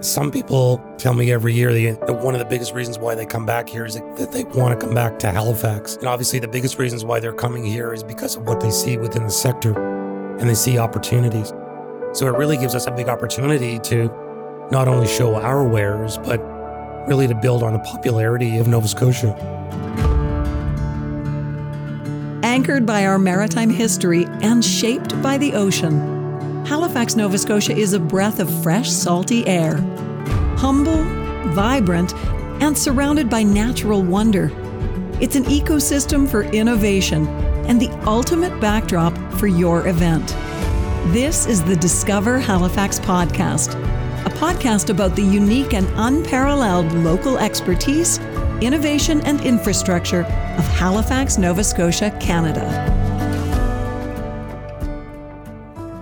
Some people tell me every year the, one of the biggest reasons why they come back here is that they want to come back to Halifax. And obviously, the biggest reasons why they're coming here is because of what they see within the sector and they see opportunities. So it really gives us a big opportunity to not only show our wares, but really to build on the popularity of Nova Scotia. Anchored by our maritime history and shaped by the ocean. Halifax, Nova Scotia is a breath of fresh, salty air. Humble, vibrant, and surrounded by natural wonder. It's an ecosystem for innovation and the ultimate backdrop for your event. This is the Discover Halifax podcast, a podcast about the unique and unparalleled local expertise, innovation, and infrastructure of Halifax, Nova Scotia, Canada.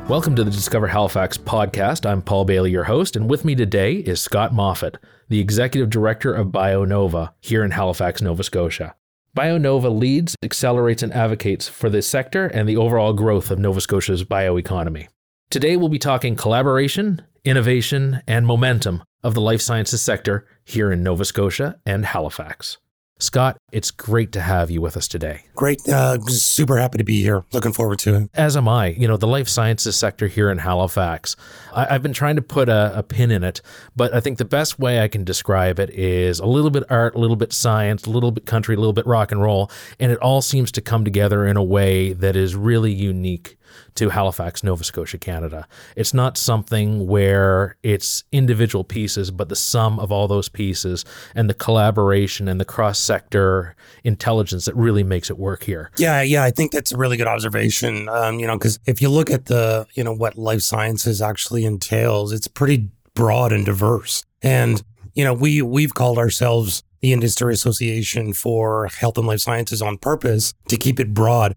Welcome to the Discover Halifax podcast. I'm Paul Bailey, your host, and with me today is Scott Moffitt, the Executive Director of BioNova here in Halifax, Nova Scotia. BioNova leads, accelerates, and advocates for the sector and the overall growth of Nova Scotia's bioeconomy. Today, we'll be talking collaboration, innovation, and momentum of the life sciences sector here in Nova Scotia and Halifax. Scott, it's great to have you with us today. Great. Uh, super happy to be here. Looking forward to it. As am I. You know, the life sciences sector here in Halifax, I, have been trying to put a, a, pin in it, but I think the best way I can describe it is a little bit art, a little bit science, a little bit country, a little bit rock and roll, and it all seems to come together in a way that is really unique to Halifax, Nova Scotia, Canada. It's not something where it's individual pieces, but the sum of all those pieces and the collaboration and the cross sector intelligence that really makes it work here. Yeah, yeah, I think that's a really good observation. Um, you know, because if you look at the, you know, what life sciences actually entails, it's pretty broad and diverse. And, you know, we we've called ourselves the Industry Association for Health and Life Sciences on purpose to keep it broad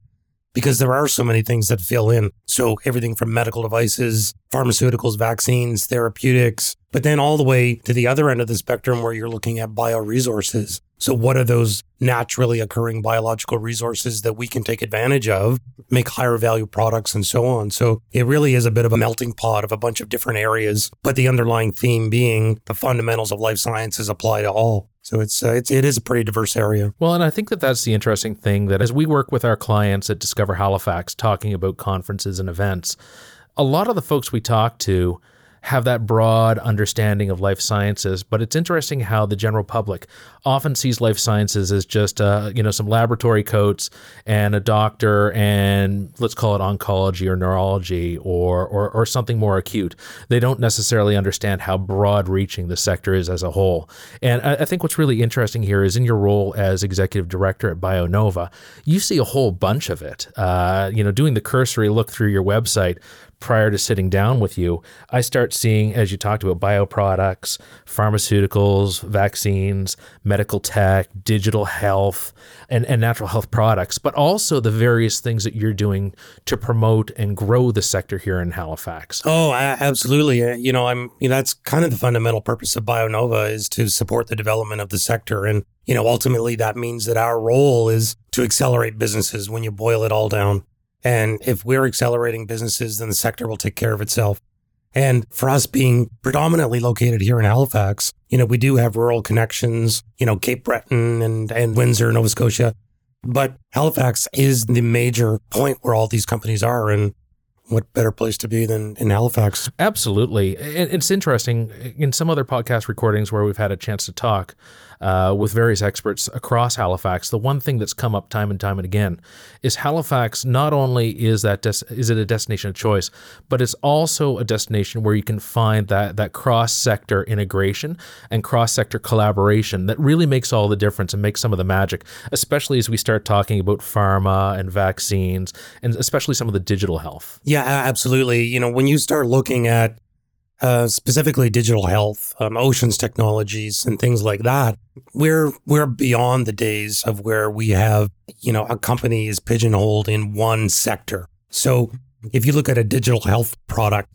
because there are so many things that fill in. So everything from medical devices, pharmaceuticals, vaccines, therapeutics, but then all the way to the other end of the spectrum where you're looking at bioresources. So what are those naturally occurring biological resources that we can take advantage of, make higher value products and so on. So it really is a bit of a melting pot of a bunch of different areas, but the underlying theme being the fundamentals of life sciences apply to all. So it's, uh, it's it is a pretty diverse area. Well, and I think that that's the interesting thing that as we work with our clients at Discover Halifax talking about conferences and events, a lot of the folks we talk to have that broad understanding of life sciences, but it's interesting how the general public often sees life sciences as just uh, you know some laboratory coats and a doctor and let's call it oncology or neurology or, or or something more acute. They don't necessarily understand how broad reaching the sector is as a whole. And I, I think what's really interesting here is in your role as executive director at BioNova, you see a whole bunch of it. Uh, you know, doing the cursory look through your website prior to sitting down with you, I start seeing, as you talked about, bioproducts, pharmaceuticals, vaccines, medical tech, digital health, and, and natural health products, but also the various things that you're doing to promote and grow the sector here in Halifax. Oh, absolutely. Uh, you know, I'm, you know, that's kind of the fundamental purpose of BioNova is to support the development of the sector. And, you know, ultimately that means that our role is to accelerate businesses when you boil it all down. And if we're accelerating businesses, then the sector will take care of itself. And for us being predominantly located here in Halifax, you know, we do have rural connections, you know, Cape Breton and, and Windsor, Nova Scotia. But Halifax is the major point where all these companies are. And what better place to be than in Halifax? Absolutely. It's interesting. In some other podcast recordings where we've had a chance to talk, uh, with various experts across Halifax, the one thing that's come up time and time and again is Halifax. Not only is that des- is it a destination of choice, but it's also a destination where you can find that that cross sector integration and cross sector collaboration that really makes all the difference and makes some of the magic. Especially as we start talking about pharma and vaccines, and especially some of the digital health. Yeah, absolutely. You know, when you start looking at uh, specifically digital health, um, oceans technologies, and things like that. We're we're beyond the days of where we have you know a company is pigeonholed in one sector. So if you look at a digital health product,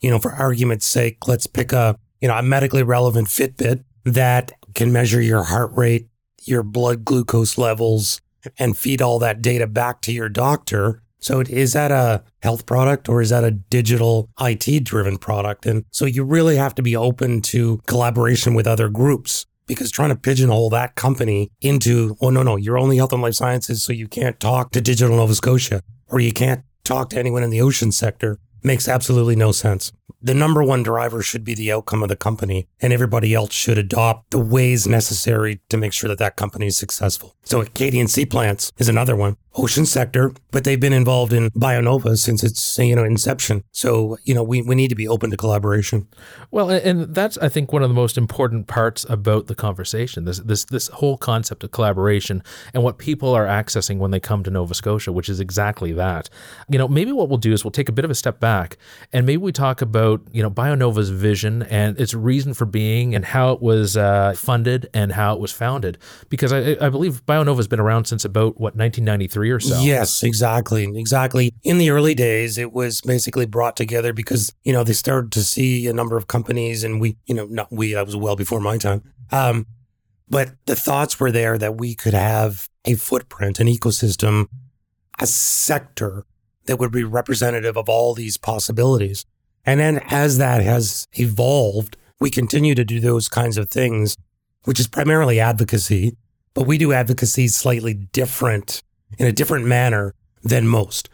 you know, for argument's sake, let's pick a you know a medically relevant Fitbit that can measure your heart rate, your blood glucose levels, and feed all that data back to your doctor So is that a health product or is that a digital IT driven product? And so you really have to be open to collaboration with other groups because trying to pigeonhole that company into, oh, no, no, you're only health and life sciences, so you can't talk to Digital Nova Scotia or you can't talk to anyone in the ocean sector makes absolutely no sense. The number one driver should be the outcome of the company, and everybody else should adopt the ways necessary to make sure that that company is successful. So, Acadian Seaplants is another one ocean sector, but they've been involved in BioNova since its you know inception. So you know we, we need to be open to collaboration. Well, and that's I think one of the most important parts about the conversation. This this this whole concept of collaboration and what people are accessing when they come to Nova Scotia, which is exactly that. You know, maybe what we'll do is we'll take a bit of a step back and maybe we talk about you know BioNova's vision and its reason for being and how it was uh, funded and how it was founded. Because I, I believe BioNova has been around since about what 1993 so. Yes, exactly. Exactly. In the early days, it was basically brought together because, you know, they started to see a number of companies and we, you know, not we, I was well before my time. Um, but the thoughts were there that we could have a footprint, an ecosystem, a sector that would be representative of all these possibilities. And then as that has evolved, we continue to do those kinds of things, which is primarily advocacy, but we do advocacy slightly different in a different manner than most.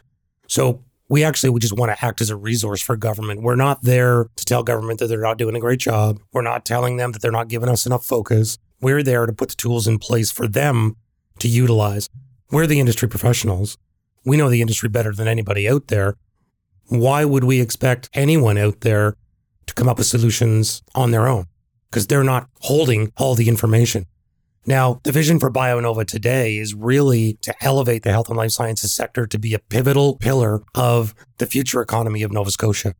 So we actually we just want to act as a resource for government. We're not there to tell government that they're not doing a great job. We're not telling them that they're not giving us enough focus. We're there to put the tools in place for them to utilize. We're the industry professionals. We know the industry better than anybody out there. Why would we expect anyone out there to come up with solutions on their own? Because they're not holding all the information. Now, the vision for BioNova today is really to elevate the health and life sciences sector to be a pivotal pillar of the future economy of Nova Scotia.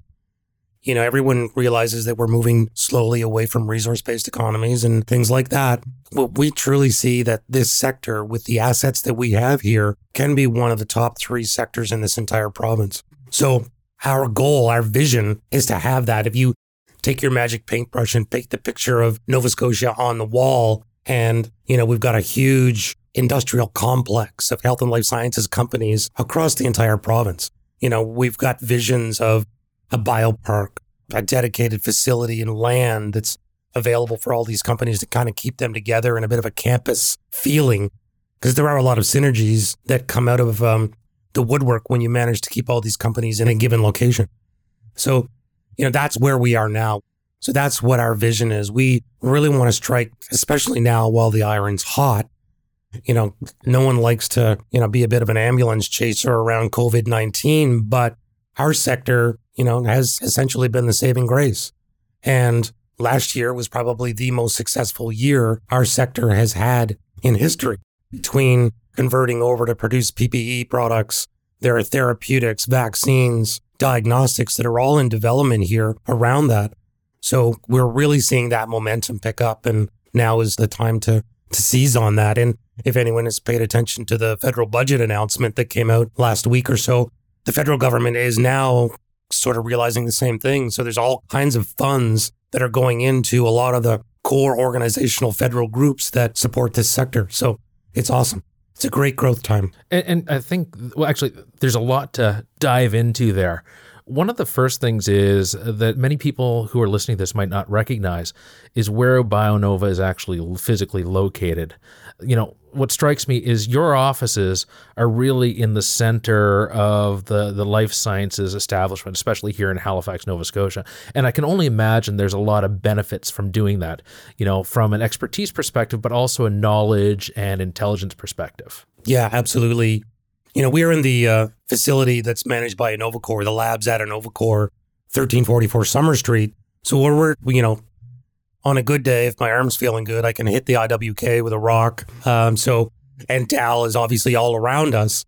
You know, everyone realizes that we're moving slowly away from resource based economies and things like that. But we truly see that this sector, with the assets that we have here, can be one of the top three sectors in this entire province. So, our goal, our vision is to have that. If you take your magic paintbrush and paint the picture of Nova Scotia on the wall, and, you know, we've got a huge industrial complex of health and life sciences companies across the entire province. You know, we've got visions of a biopark, a dedicated facility and land that's available for all these companies to kind of keep them together in a bit of a campus feeling. Because there are a lot of synergies that come out of um, the woodwork when you manage to keep all these companies in a given location. So, you know, that's where we are now. So that's what our vision is. We really want to strike, especially now while the iron's hot. You know, no one likes to, you know, be a bit of an ambulance chaser around COVID 19, but our sector, you know, has essentially been the saving grace. And last year was probably the most successful year our sector has had in history between converting over to produce PPE products. There are therapeutics, vaccines, diagnostics that are all in development here around that. So we're really seeing that momentum pick up, and now is the time to to seize on that. And if anyone has paid attention to the federal budget announcement that came out last week or so, the federal government is now sort of realizing the same thing. So there's all kinds of funds that are going into a lot of the core organizational federal groups that support this sector. So it's awesome. It's a great growth time. And, and I think, well, actually, there's a lot to dive into there. One of the first things is that many people who are listening to this might not recognize is where BioNova is actually physically located. You know, what strikes me is your offices are really in the center of the, the life sciences establishment, especially here in Halifax, Nova Scotia. And I can only imagine there's a lot of benefits from doing that, you know, from an expertise perspective, but also a knowledge and intelligence perspective. Yeah, absolutely. You know, we're in the uh, facility that's managed by Innovacorp, the labs at Innovacorp, 1344 Summer Street. So we're, we're, you know, on a good day, if my arm's feeling good, I can hit the IWK with a rock. Um, so, and Dal is obviously all around us.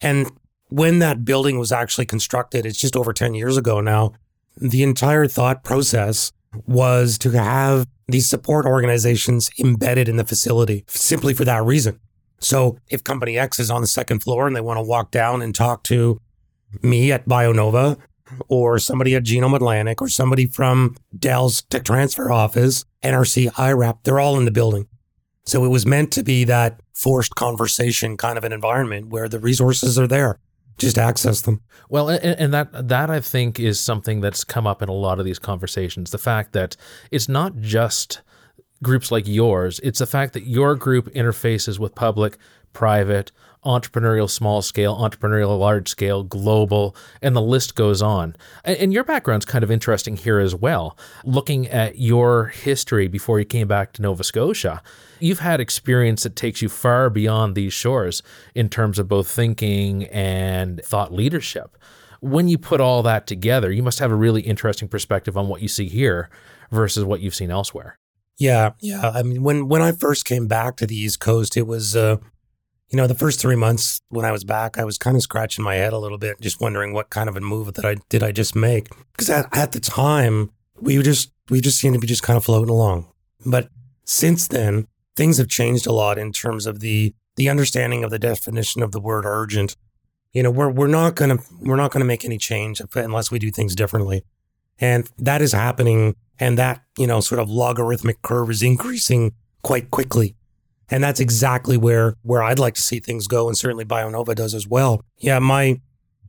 And when that building was actually constructed, it's just over 10 years ago now, the entire thought process was to have these support organizations embedded in the facility simply for that reason. So if company X is on the second floor and they want to walk down and talk to me at BioNova or somebody at Genome Atlantic or somebody from Dal's tech transfer office, NRC, IRAP, they're all in the building. So it was meant to be that forced conversation kind of an environment where the resources are there. just access them. Well, and, and, that that I think is something that's come up in a lot of these conversations. The fact that it's not just groups like yours; it's the fact that your group interfaces with public, private, entrepreneurial small scale, entrepreneurial large scale, global, and the list goes on. And, your background's kind of interesting here as well. Looking at your history before you came back to Nova Scotia, you've had experience that takes you far beyond these shores in terms of both thinking and thought leadership. When you put all that together, you must have a really interesting perspective on what you see here versus what you've seen elsewhere. Yeah, yeah. I mean, when when I first came back to the East Coast, it was uh, you know, the first three months when I was back, I was kind of scratching my head a little bit, just wondering what kind of a move that I did I just make. Because at, at the time, we just we just seemed to be just kind of floating along. But since then, things have changed a lot in terms of the the understanding of the definition of the word urgent. You know, we're we're not gonna we're not gonna make any change unless we do things differently, and that is happening. And that you know, sort of logarithmic curve is increasing quite quickly. And that's exactly where where I'd like to see things go, and certainly BioNova does as well. Yeah, my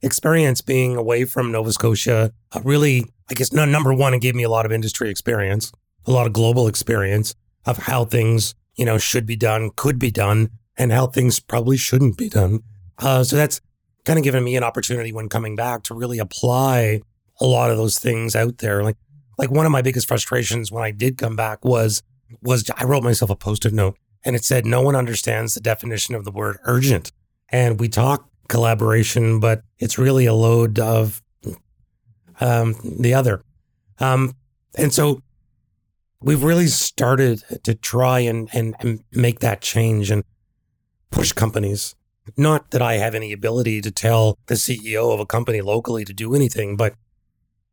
experience being away from Nova Scotia uh, really, I guess, no, number one, it gave me a lot of industry experience, a lot of global experience of how things you know should be done, could be done, and how things probably shouldn't be done. Uh, so that's kind of given me an opportunity when coming back to really apply a lot of those things out there. Like like one of my biggest frustrations when I did come back was was I wrote myself a post-it note and it said no one understands the definition of the word urgent. And we talk collaboration, but it's really a load of um, the other. Um, and so we've really started to try and, and, and make that change and push companies. Not that I have any ability to tell the CEO of a company locally to do anything, but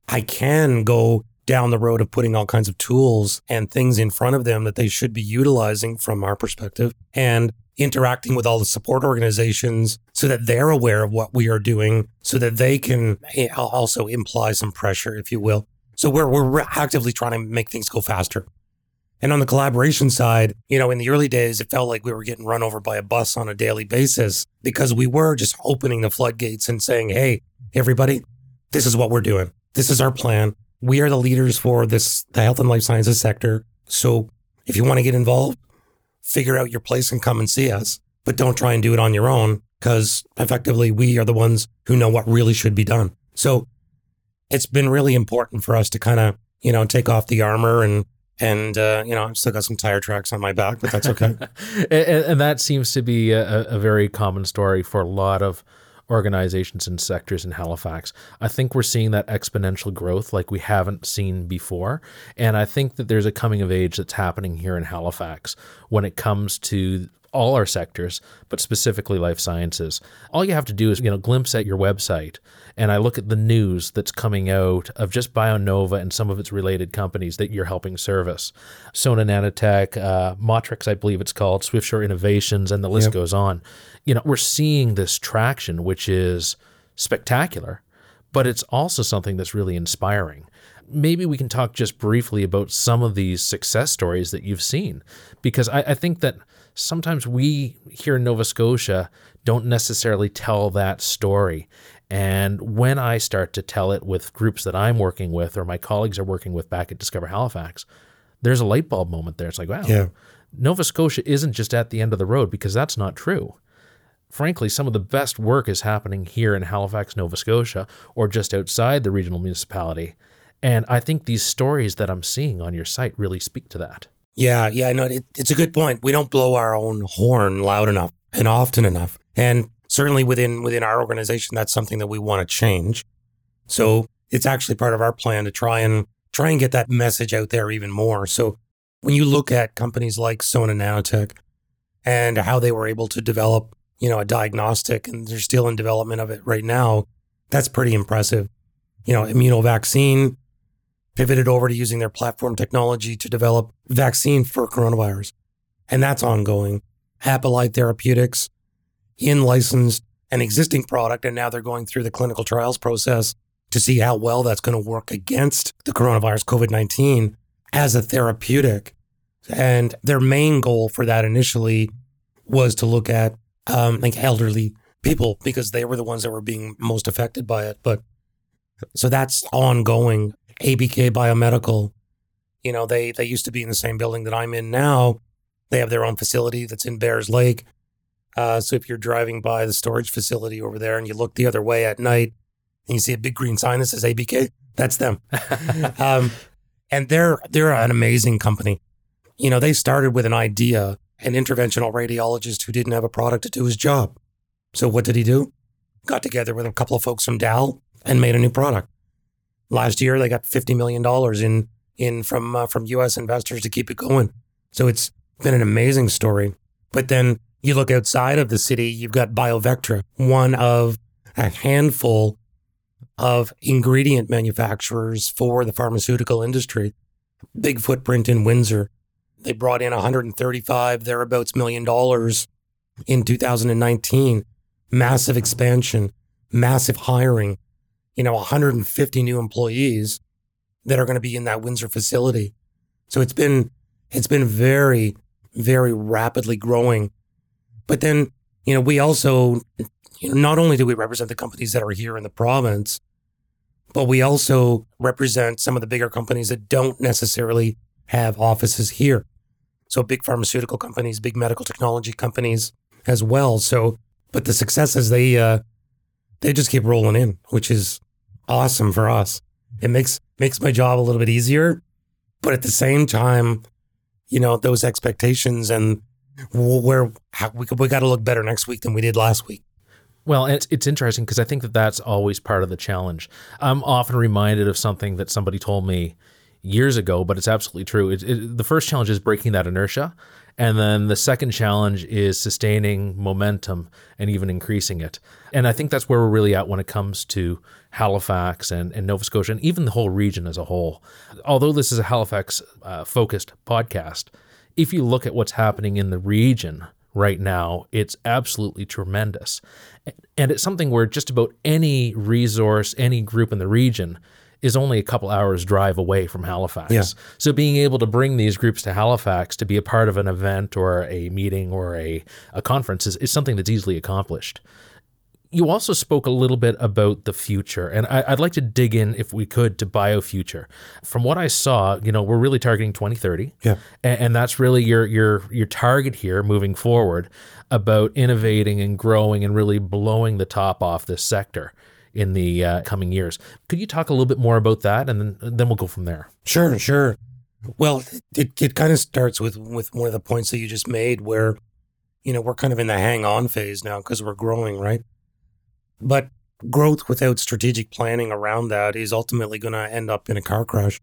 I can go down the road of putting all kinds of tools and things in front of them that they should be utilizing from our perspective and interacting with all the support organizations so that they're aware of what we are doing so that they can also imply some pressure if you will. So we're, we're actively trying to make things go faster. And on the collaboration side you know in the early days it felt like we were getting run over by a bus on a daily basis because we were just opening the floodgates and saying hey everybody this is what we're doing this is our plan we are the leaders for this the health and life sciences sector. So if you want to get involved, figure out your place and come and see us. But don't try and do it on your own because effectively we are the ones who know what really should be done. So it's been really important for us to kind of, you know, take off the armor and and uh, you know, I've still got some tire tracks on my back, but that's okay. and, and, that seems to be a, a, very common story for a lot of organizations and sectors in Halifax. I think we're seeing that exponential growth like we haven't seen before. And I think that there's a coming of age that's happening here in Halifax when it comes to all our sectors, but specifically life sciences. All you have to do is, you know, glimpse at your website and I look at the news that's coming out of just BioNova and some of its related companies that you're helping service. Sona Nanotech, uh, Motrix, I believe it's called, Swiftshore Innovations, and the list yep. goes on. You know, we're seeing this traction, which is spectacular, but it's also something that's really inspiring maybe we can talk just briefly about some of these success stories that you've seen, because I, I, think that sometimes we here in Nova Scotia don't necessarily tell that story. And when I start to tell it with groups that I'm working with or my colleagues are working with back at Discover Halifax, there's a light bulb moment there. It's like, wow, yeah. Nova Scotia isn't just at the end of the road because that's not true. Frankly, some of the best work is happening here in Halifax, Nova Scotia, or just outside the regional municipality. And I think these stories that I'm seeing on your site really speak to that. Yeah, yeah, no, it, it's a good point. We don't blow our own horn loud enough and often enough. And certainly within within our organization, that's something that we want to change. So it's actually part of our plan to try and try and get that message out there even more. So when you look at companies like Sona Nanotech and how they were able to develop, you know, a diagnostic and they're still in development of it right now, that's pretty impressive. You know, immunovaccine pivoted over to using their platform technology to develop vaccine for coronavirus. And that's ongoing. Appili Therapeutics in licensed an existing product, and now they're going through the clinical trials process to see how well that's going to work against the coronavirus COVID 19 as a therapeutic. And their main goal for that initially was to look at um, like elderly people because they were the ones that were being most affected by it. But so that's ongoing. ABK Biomedical, you know, they they used to be in the same building that I'm in now. They have their own facility that's in Bayers Lake. Uh, so if you're driving by the storage facility over there and you look the other way at night and you see a big green sign that says ABK, that's them. um, and they're they're an amazing company. You know, they started with an idea, an interventional radiologist who didn't have a product to do his job. So what did he do? Got together with a couple of folks from Dal and made a new product. Last year, they got fifty million dollars in in from uh, from U.S. investors to keep it going. So it's been an amazing story. But then you look outside of the city, you've got BioVectra, one of a handful of ingredient manufacturers for the pharmaceutical industry. Big footprint in Windsor. They brought in 135 thereabouts million dollars in 2019. Massive expansion, massive hiring, you know, 150 new employees that are going to be in that Windsor facility. So it's been it's been very very rapidly growing. But then, you know, we also you know, not only do we represent the companies that are here in the province, but we also represent some of the bigger companies that don't necessarily have offices here. So big pharmaceutical companies, big medical technology companies as well. So, but the successes they uh, they just keep rolling in, which is awesome for us. It makes makes my job a little bit easier, but at the same time, you know, those expectations and where we we got to look better next week than we did last week. Well, it's, it's interesting because I think that that's always part of the challenge. I'm often reminded of something that somebody told me years ago, but it's absolutely true. It, it, the first challenge is breaking that inertia. And then the second challenge is sustaining momentum and even increasing it. And I think that's where we're really at when it comes to Halifax and, and Nova Scotia and even the whole region as a whole. Although this is a Halifax uh, focused podcast, if you look at what's happening in the region right now, it's absolutely tremendous. And it's something where just about any resource, any group in the region is only a couple hours drive away from Halifax. Yeah. So being able to bring these groups to Halifax to be a part of an event or a meeting or a, a conference is, is something that's easily accomplished. You also spoke a little bit about the future, and I, would like to dig in, if we could, to BioFuture. From what I saw, you know, we're really targeting 2030, yeah, and, and that's really your your your target here moving forward about innovating and growing and really blowing the top off this sector in the uh, coming years. Could you talk a little bit more about that, and then then we'll go from there. Sure, sure. Well, it it kind of starts with with one of the points that you just made, where you know we're kind of in the hang on phase now because we're growing, right? But growth without strategic planning around that is ultimately going to end up in a car crash.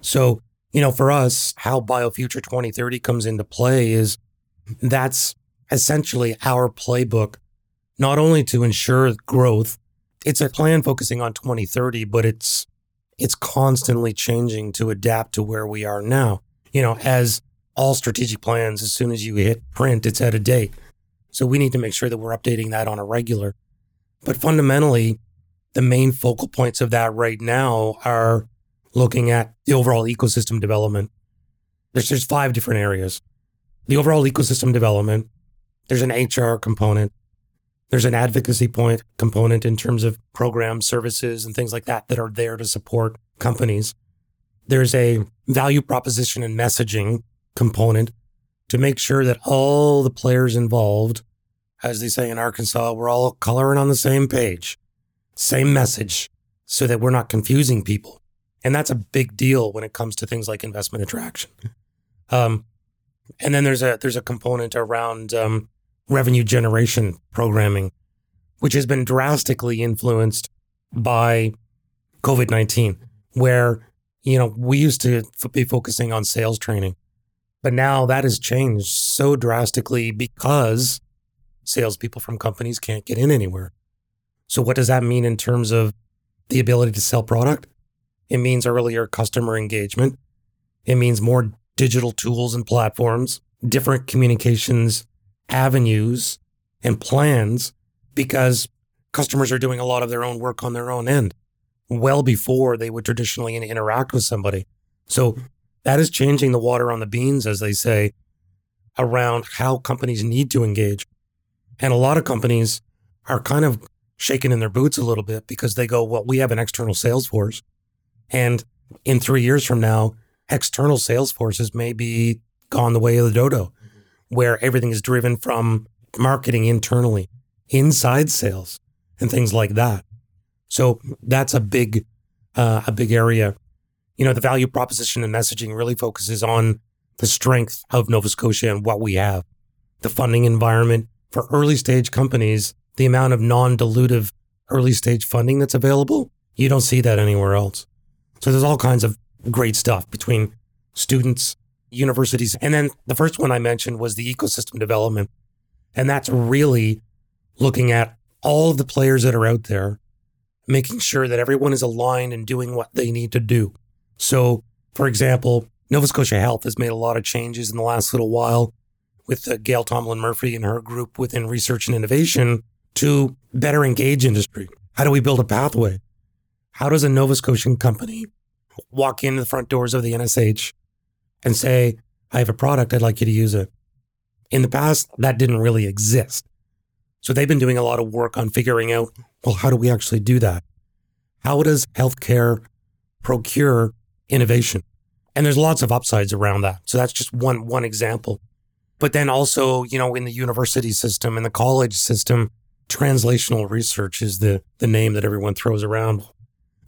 So, you know, for us, how BioFuture 2030 comes into play is that's essentially our playbook, not only to ensure growth, it's a plan focusing on 2030, but it's it's constantly changing to adapt to where we are now. You know, as all strategic plans, as soon as you hit print, it's out of date. So we need to make sure that we're updating that on a regular. But fundamentally, the main focal points of that right now are looking at the overall ecosystem development. There's there's five different areas. The overall ecosystem development, there's an HR component, there's an advocacy point component in terms of programs, services, and things like that that are there to support companies. There's a value proposition and messaging component to make sure that all the players involved, as they say in Arkansas, we're all coloring on the same page, same message, so that we're not confusing people. And that's a big deal when it comes to things like investment attraction. Um, and then there's a there's a component around um, revenue generation programming, which has been drastically influenced by COVID 19, where, you know, we used to be focusing on sales training, but now that has changed so drastically because salespeople from companies can't get in anywhere. So, what does that mean in terms of the ability to sell product? It means earlier customer engagement. It means more digital tools and platforms, different communications avenues and plans because customers are doing a lot of their own work on their own end well before they would traditionally interact with somebody. So that is changing the water on the beans, as they say, around how companies need to engage. And a lot of companies are kind of shaking in their boots a little bit because they go, well, we have an external sales force. And in three years from now, external sales forces may be gone the way of the dodo, where everything is driven from marketing internally, inside sales, and things like that. So that's a big, uh, a big area. You know, the value proposition and messaging really focuses on the strength of Nova Scotia and what we have, the funding environment for early stage companies, the amount of non-dilutive early stage funding that's available. You don't see that anywhere else. So there's all kinds of great stuff between students, universities. And then the first one I mentioned was the ecosystem development. And that's really looking at all of the players that are out there, making sure that everyone is aligned and doing what they need to do. So, for example, Nova Scotia Health has made a lot of changes in the last little while with uh, Gail Tomblin Murphy and her group within research and innovation to better engage industry. How do we build a pathway? How does a Nova Scotian company walk into the front doors of the NSH and say, I have a product, I'd like you to use it? In the past, that didn't really exist. So they've been doing a lot of work on figuring out, well, how do we actually do that? How does healthcare procure innovation? And there's lots of upsides around that. So that's just one one example. But then also, you know, in the university system and the college system, translational research is the the name that everyone throws around.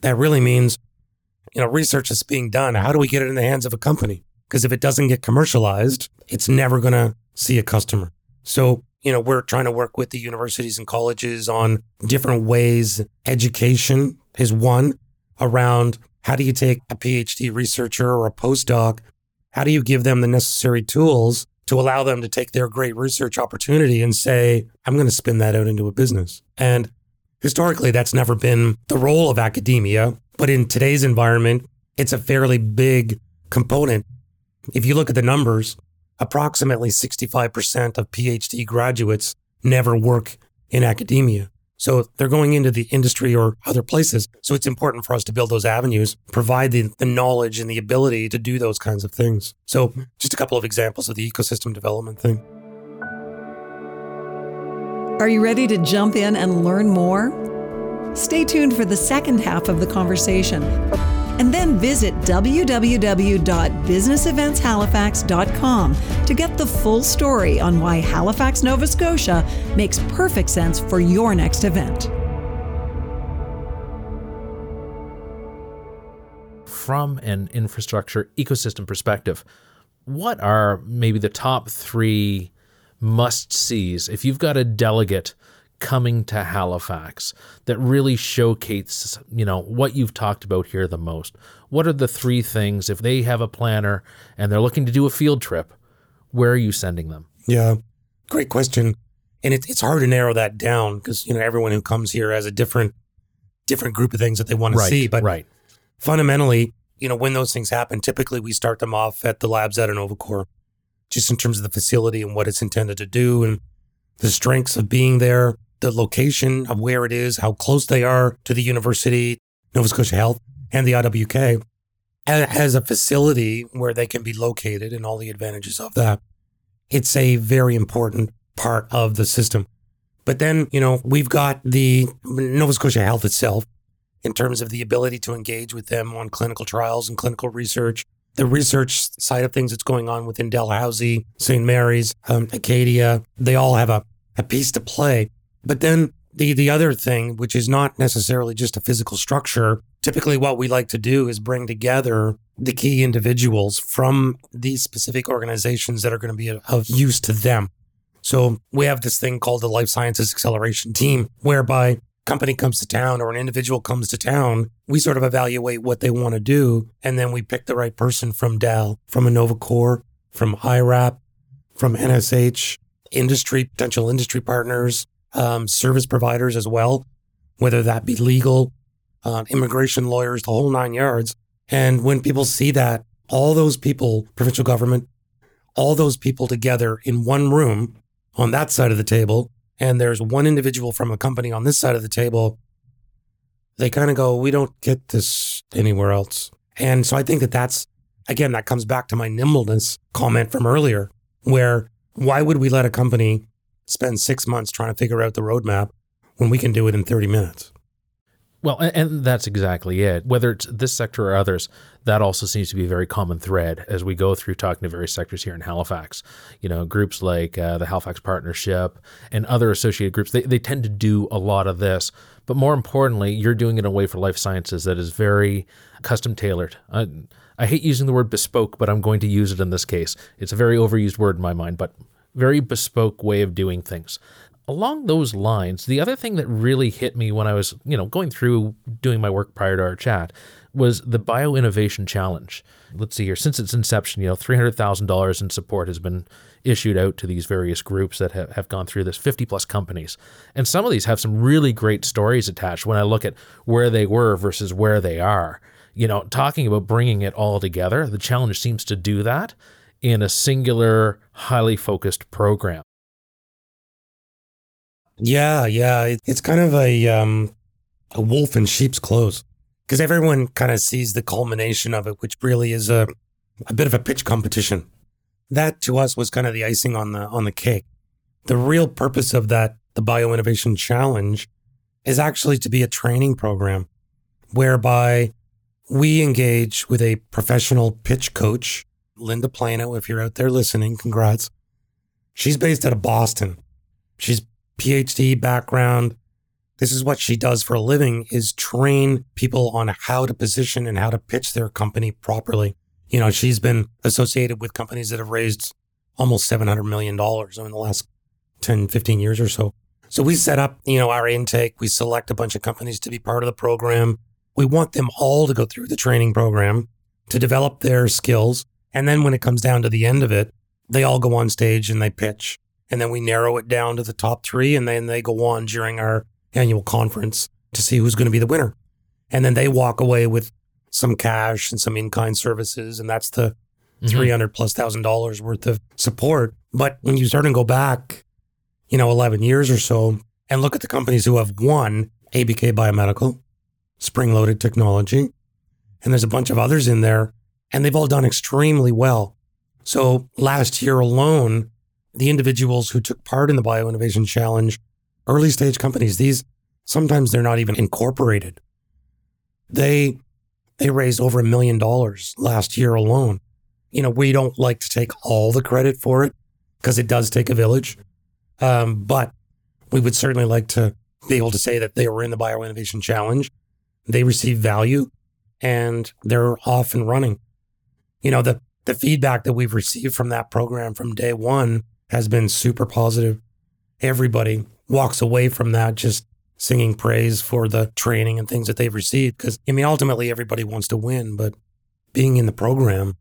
That really means, you know, research is being done. How do we get it in the hands of a company? Because if it doesn't get commercialized, it's never going to see a customer. So, you know, we're trying to work with the universities and colleges on different ways. Education is one around how do you take a PhD researcher or a postdoc? How do you give them the necessary tools to allow them to take their great research opportunity and say, I'm going to spin that out into a business? And historically, that's never been the role of academia. But in today's environment, it's a fairly big component. If you look at the numbers, approximately 65% of PhD graduates never work in academia. So they're going into the industry or other places. So it's important for us to build those avenues, provide the, the knowledge and the ability to do those kinds of things. So just a couple of examples of the ecosystem development thing. Are you ready to jump in and learn more? Stay tuned for the second half of the conversation. And then visit www.businesseventsHalifax.com to get the full story on why Halifax, Nova Scotia makes perfect sense for your next event. From an infrastructure ecosystem perspective, what are maybe the top three must sees if you've got a delegate coming to Halifax that really showcases, you know, what you've talked about here the most? What are the three things if they have a planner and they're looking to do a field trip, where are you sending them? Yeah, great question. And it, it's hard to narrow that down because you know everyone who comes here has a different different group of things that they want right, to see. But right. fundamentally, you know, when those things happen, typically we start them off at the labs at Innovacorp, just in terms of the facility and what it's intended to do and the strengths of being there, the location of where it is, how close they are to the university, Nova Scotia Health, and the IWK as a facility where they can be located and all the advantages of that. It's a very important part of the system. But then, you know, we've got the Nova Scotia Health itself in terms of the ability to engage with them on clinical trials and clinical research. The research side of things that's going on within Dalhousie, St. Mary's, um, Acadia, they all have a, a piece to play. But then the, the other thing, which is not necessarily just a physical structure, typically what we like to do is bring together the key individuals from these specific organizations that are going to be of use to them. So we have this thing called the Life Sciences Acceleration Team, whereby company comes to town or an individual comes to town, we sort of evaluate what they want to do, and then we pick the right person from Dal, from Innovacorp, from IRAP, from NSH, industry, potential industry partners, um, service providers as well, whether that be legal, uh, immigration lawyers, the whole nine yards. And when people see that, all those people, provincial government, all those people together in one room on that side of the table, and there's one individual from a company on this side of the table, they kind of go, we don't get this anywhere else. And so I think that that's, again, that comes back to my nimbleness comment from earlier, where why would we let a company spend six months trying to figure out the roadmap when we can do it in 30 minutes. Well, and that's exactly it. Whether it's this sector or others, that also seems to be a very common thread as we go through talking to various sectors here in Halifax. You know, groups like uh, the Halifax Partnership and other associated groups, they, they tend to do a lot of this. But more importantly, you're doing it in a way for life sciences that is very custom tailored. I, I hate using the word bespoke, but I'm going to use it in this case. It's a very overused word in my mind, but very bespoke way of doing things along those lines, the other thing that really hit me when I was, you know, going through doing my work prior to our chat was the Bio Innovation Challenge. Let's see here. Since its inception, you know, $300,000 in support has been issued out to these various groups that have, have gone through this 50 plus companies. And some of these have some really great stories attached when I look at where they were versus where they are. You know, talking about bringing it all together, the challenge seems to do that in a singular, highly focused program. Yeah, yeah. it's kind of a um, a wolf in sheep's clothes because everyone kind of sees the culmination of it, which really is a a bit of a pitch competition. That to us was kind of the icing on the on the cake. The real purpose of that, the Bio Innovation Challenge, is actually to be a training program whereby we engage with a professional pitch coach, Linda Plano. If you're out there listening, congrats. She's based out of Boston. She's PhD background. This is what she does for a living is train people on how to position and how to pitch their company properly. You know, she's been associated with companies that have raised almost $700 million in the last 10, 15 years or so. So we set up, you know, our intake. We select a bunch of companies to be part of the program. We want them all to go through the training program to develop their skills. And then when it comes down to the end of it, they all go on stage and they pitch and then we narrow it down to the top three, and then they go on during our annual conference to see who's going to be the winner. And then they walk away with some cash and some in kind services, and that's the mm-hmm. 300 plus thousand dollars worth of support. But when you start and go back, you know, 11 years or so, and look at the companies who have won ABK Biomedical, Spring Loaded Technology, and there's a bunch of others in there, and they've all done extremely well. So last year alone, the individuals who took part in the Bio Innovation Challenge, early stage companies, these sometimes they're not even incorporated. They they raised over a million dollars last year alone. You know, we don't like to take all the credit for it because it does take a village. Um, but we would certainly like to be able to say that they were in the Bio Innovation Challenge. They received value and they're off and running. You know, the the feedback that we've received from that program from day one has been super positive. Everybody walks away from that just singing praise for the training and things that they've received. Because, I mean, ultimately, everybody wants to win, but being in the program,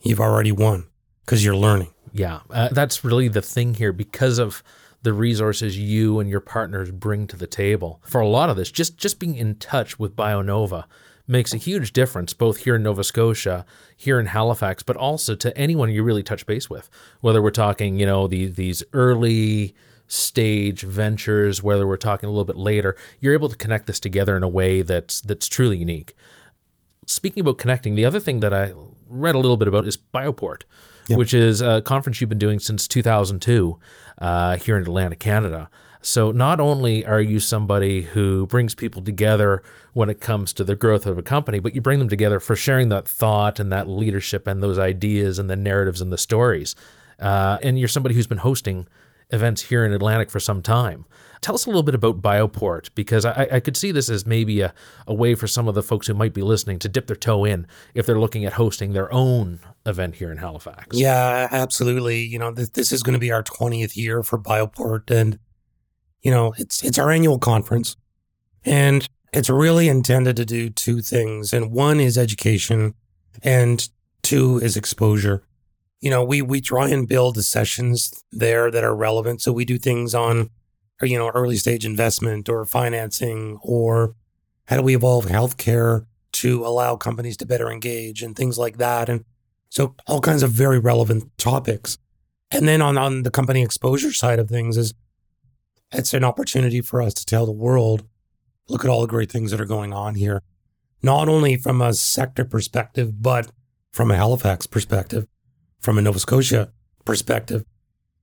you've already won because you're learning. Yeah, uh, that's really the thing here because of the resources you and your partners bring to the table. For a lot of this, just just being in touch with BioNova makes a huge difference both here in Nova Scotia, here in Halifax, but also to anyone you really touch base with. Whether we're talking, you know, the, these early stage ventures, whether we're talking a little bit later, you're able to connect this together in a way that's that's truly unique. Speaking about connecting, the other thing that I read a little bit about is Bioport, yep. which is a conference you've been doing since 2002 uh, here in Atlantic, Canada. So not only are you somebody who brings people together when it comes to the growth of a company, but you bring them together for sharing that thought and that leadership and those ideas and the narratives and the stories. Uh, and you're somebody who's been hosting events here in Atlantic for some time. Tell us a little bit about Bioport because I, I, could see this as maybe a, a way for some of the folks who might be listening to dip their toe in if they're looking at hosting their own event here in Halifax. Yeah, absolutely. You know, this, this is going to be our 20th year for Bioport. And you know, it's it's our annual conference, and it's really intended to do two things. And one is education, and two is exposure. You know, we we try and build the sessions there that are relevant. So we do things on, you know, early stage investment or financing, or how do we evolve healthcare to allow companies to better engage and things like that. And so all kinds of very relevant topics. And then on, on the company exposure side of things is it's an opportunity for us to tell the world look at all the great things that are going on here, not only from a sector perspective, but from a Halifax perspective, from a Nova Scotia perspective.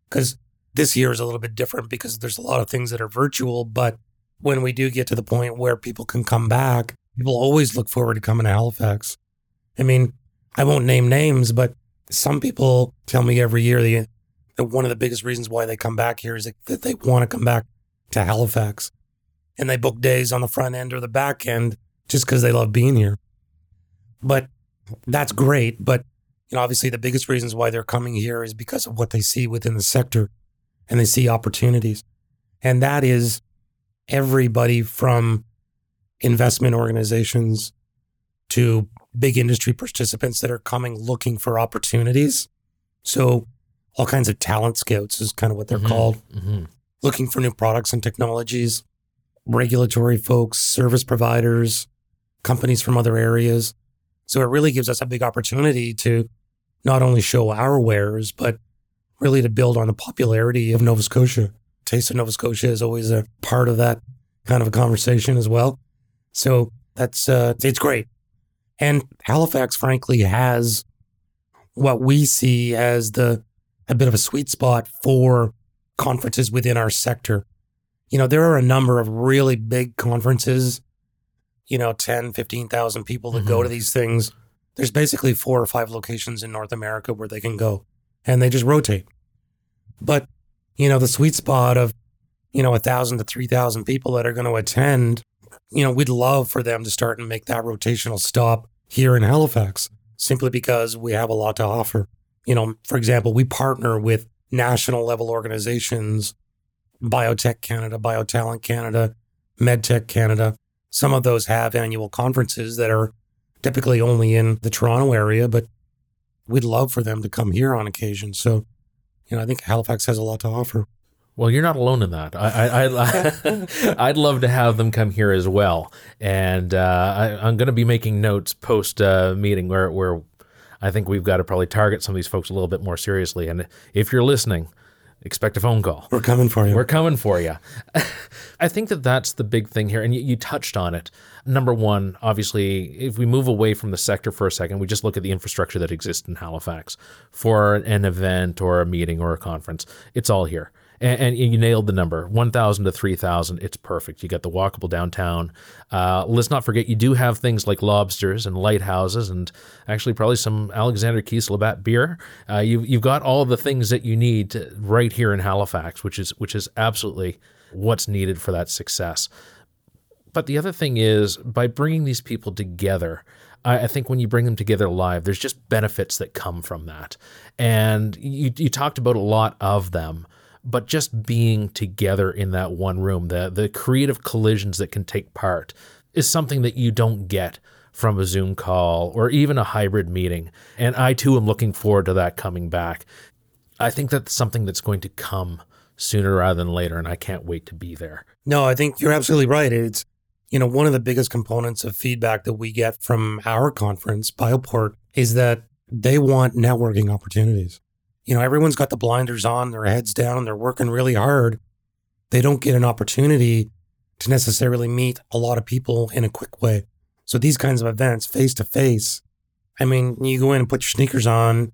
Because this year is a little bit different because there's a lot of things that are virtual, but when we do get to the point where people can come back, people always look forward to coming to Halifax. I mean, I won't name names, but some people tell me every year the, one of the biggest reasons why they come back here is that they want to come back to Halifax. And they book days on the front end or the back end just because they love being here. But that's great. But you know, obviously the biggest reasons why they're coming here is because of what they see within the sector and they see opportunities. And that is everybody from investment organizations to big industry participants that are coming looking for opportunities. So all kinds of talent scouts is kind of what they're Mhm, called, mhm. looking for new products and technologies, regulatory folks, service providers, companies from other areas. So it really gives us a big opportunity to not only show our wares, but really to build on the popularity of Nova Scotia. Taste of Nova Scotia is always a part of that kind of a conversation as well. So that's uh, it's great. And Halifax, frankly, has what we see as the a bit of a sweet spot for conferences within our sector. You know, there are a number of really big conferences, you know, 10, 15,000 people that go Mhm. to these things. There's basically four or five locations in North America where they can go and they just rotate. But, you know, the sweet spot of, you know, a thousand to 3,000 people that are going to attend, you know, we'd love for them to start and make that rotational stop here in Halifax simply because we have a lot to offer. You know, for example, we partner with national level organizations, Biotech Canada, Biotalent Canada, MedTech Canada. Some of those have annual conferences that are typically only in the Toronto area, but we'd love for them to come here on occasion. So, you know, I think Halifax has a lot to offer. Well, you're not alone in that. I, I, I'd, I'd love to have them come here as well. And uh, I, I'm going to be making notes post uh, meeting where, where I think we've got to probably target some of these folks a little bit more seriously. And if you're listening, expect a phone call. We're coming for you. We're coming for you. I think that that's the big thing here. And you, you touched on it. Number one, obviously, if we move away from the sector for a second, we just look at the infrastructure that exists in Halifax for an event or a meeting or a conference. It's all here. And, and you nailed the number 1,000 to 3,000. It's perfect. You got the walkable downtown. Uh, let's not forget, you do have things like lobsters and lighthouses and actually probably some Alexander Keith's Labatt beer. Uh, you, you've got all the things that you need to, right here in Halifax, which is which is absolutely what's needed for that success. But the other thing is, by bringing these people together, I, I think when you bring them together live, there's just benefits that come from that. And you, you talked about a lot of them, but just being together in that one room, the, the creative collisions that can take part is something that you don't get from a Zoom call or even a hybrid meeting. And I too am looking forward to that coming back. I think that's something that's going to come sooner rather than later, and I can't wait to be there. No, I think you're absolutely right. It's, you know, one of the biggest components of feedback that we get from our conference, Bioport, is that they want networking opportunities. You know, everyone's got the blinders on, their heads down, they're working really hard. They don't get an opportunity to necessarily meet a lot of people in a quick way. So these kinds of events, face to face, I mean, you go in and put your sneakers on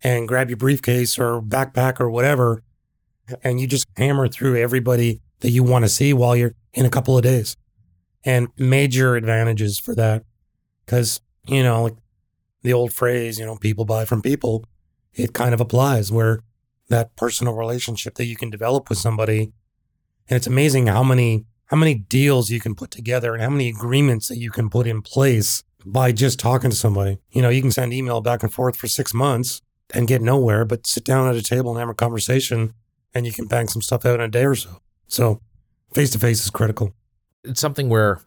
and grab your briefcase or backpack or whatever, and you just hammer through everybody that you want to see while you're in a couple of days. And major advantages for that. Because, you know, like the old phrase, you know, people buy from people, it kind of applies where that personal relationship that you can develop with somebody. And it's amazing how many how many deals you can put together and how many agreements that you can put in place by just talking to somebody. You know, you can send email back and forth for six months and get nowhere, but sit down at a table and have a conversation and you can bang some stuff out in a day or so. So face to face is critical. It's something where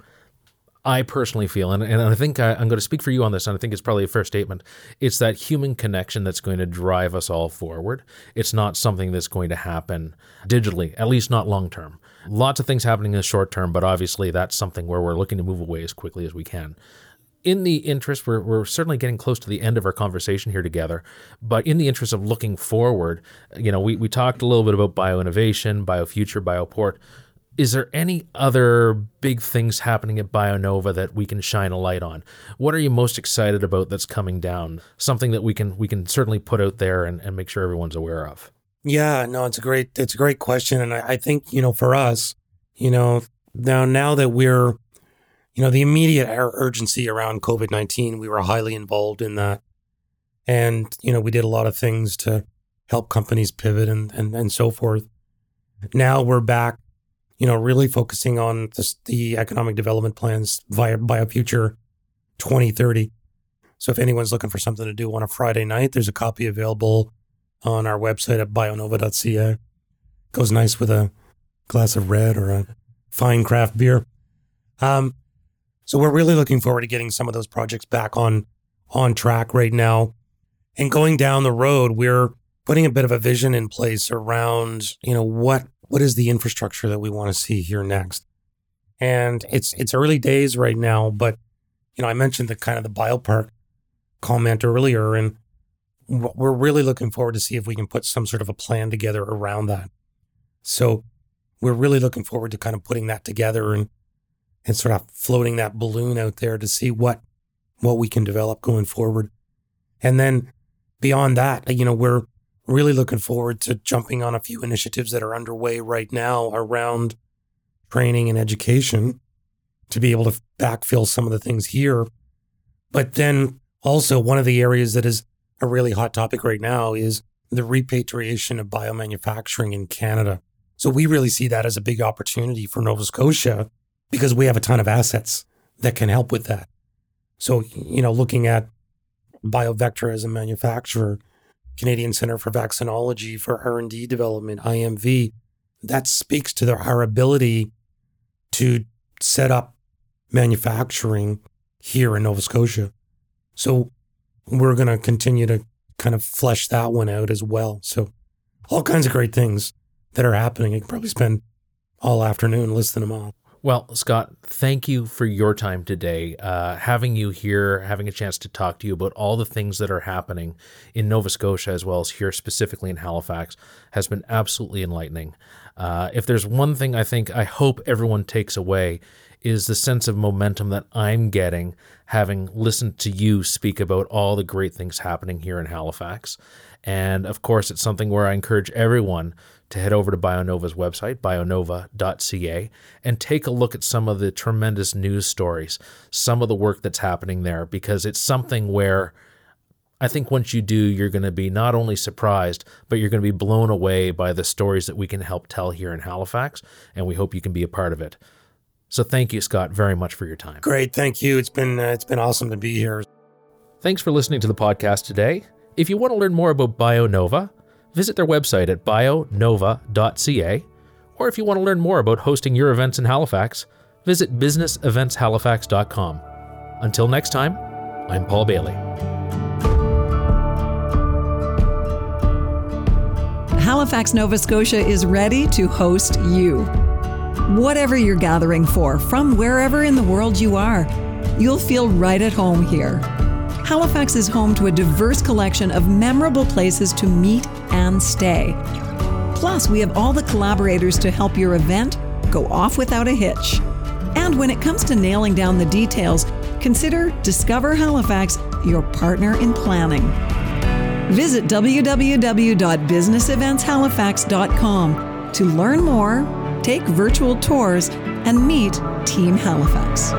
I personally feel, and, and I think I, I'm going to speak for you on this, and I think it's probably a fair statement. It's that human connection that's going to drive us all forward. It's not something that's going to happen digitally, at least not long term. Lots of things happening in the short term, but obviously that's something where we're looking to move away as quickly as we can. In the interest, we're, we're certainly getting close to the end of our conversation here together, but in the interest of looking forward, you know, we, we talked a little bit about bioinnovation, biofuture, bioport is there any other big things happening at BioNova that we can shine a light on? What are you most excited about that's coming down? Something that we can we can certainly put out there and, and make sure everyone's aware of. Yeah, no, it's a great it's a great question. And I, I think, you know, for us, you know, now, now that we're, you know, the immediate urgency around COVID 19, we were highly involved in that. And, you know, we did a lot of things to help companies pivot and, and, and so forth. Now we're back, you know, really focusing on this, the economic development plans via BioFuture 2030. So if anyone's looking for something to do on a Friday night, there's a copy available on our website at bionova.ca. Goes nice with a glass of red or a fine craft beer. Um, so we're really looking forward to getting some of those projects back on on track right now. And going down the road, we're putting a bit of a vision in place around, you know, what what is the infrastructure that we want to see here next. And it's it's early days right now, but you know, I mentioned the kind of the biopark comment earlier, and we're really looking forward to see if we can put some sort of a plan together around that. So we're really looking forward to kind of putting that together and and sort of floating that balloon out there to see what what we can develop going forward. And then beyond that, you know, we're really looking forward to jumping on a few initiatives that are underway right now around training and education to be able to backfill some of the things here. But then also one of the areas that is a really hot topic right now is the repatriation of biomanufacturing in Canada. So we really see that as a big opportunity for Nova Scotia because we have a ton of assets that can help with that. So, you know, looking at BioVectra as a manufacturer, Canadian Center for Vaccinology for R&D development, IMV, that speaks to their, our ability to set up manufacturing here in Nova Scotia. So we're going to continue to kind of flesh that one out as well. So all kinds of great things that are happening. I could probably spend all afternoon listing them all. Well, Scott, thank you for your time today. Uh, having you here, having a chance to talk to you about all the things that are happening in Nova Scotia as well as here specifically in Halifax has been absolutely enlightening. Uh, if there's one thing I think I hope everyone takes away is the sense of momentum that I'm getting having listened to you speak about all the great things happening here in Halifax. And of course, it's something where I encourage everyone to head over to Bionova's website, bionova.ca, and take a look at some of the tremendous news stories, some of the work that's happening there, because it's something where I think once you do, you're going to be not only surprised, but you're going to be blown away by the stories that we can help tell here in Halifax, and we hope you can be a part of it. So thank you, Scott, very much for your time. Great, thank you. It's been uh, it's been awesome to be here. Thanks for listening to the podcast today. If you want to learn more about BioNova, visit their website at bionova.ca, or if you want to learn more about hosting your events in Halifax, visit businesseventshalifax.com. Until next time, I'm Paul Bailey. Halifax, Nova Scotia is ready to host you. Whatever you're gathering for, from wherever in the world you are, you'll feel right at home here. Halifax is home to a diverse collection of memorable places to meet and stay. Plus, we have all the collaborators to help your event go off without a hitch. And when it comes to nailing down the details, consider Discover Halifax your partner in planning. Visit www.businesseventshalifax.com to learn more take virtual tours, and meet Team Halifax.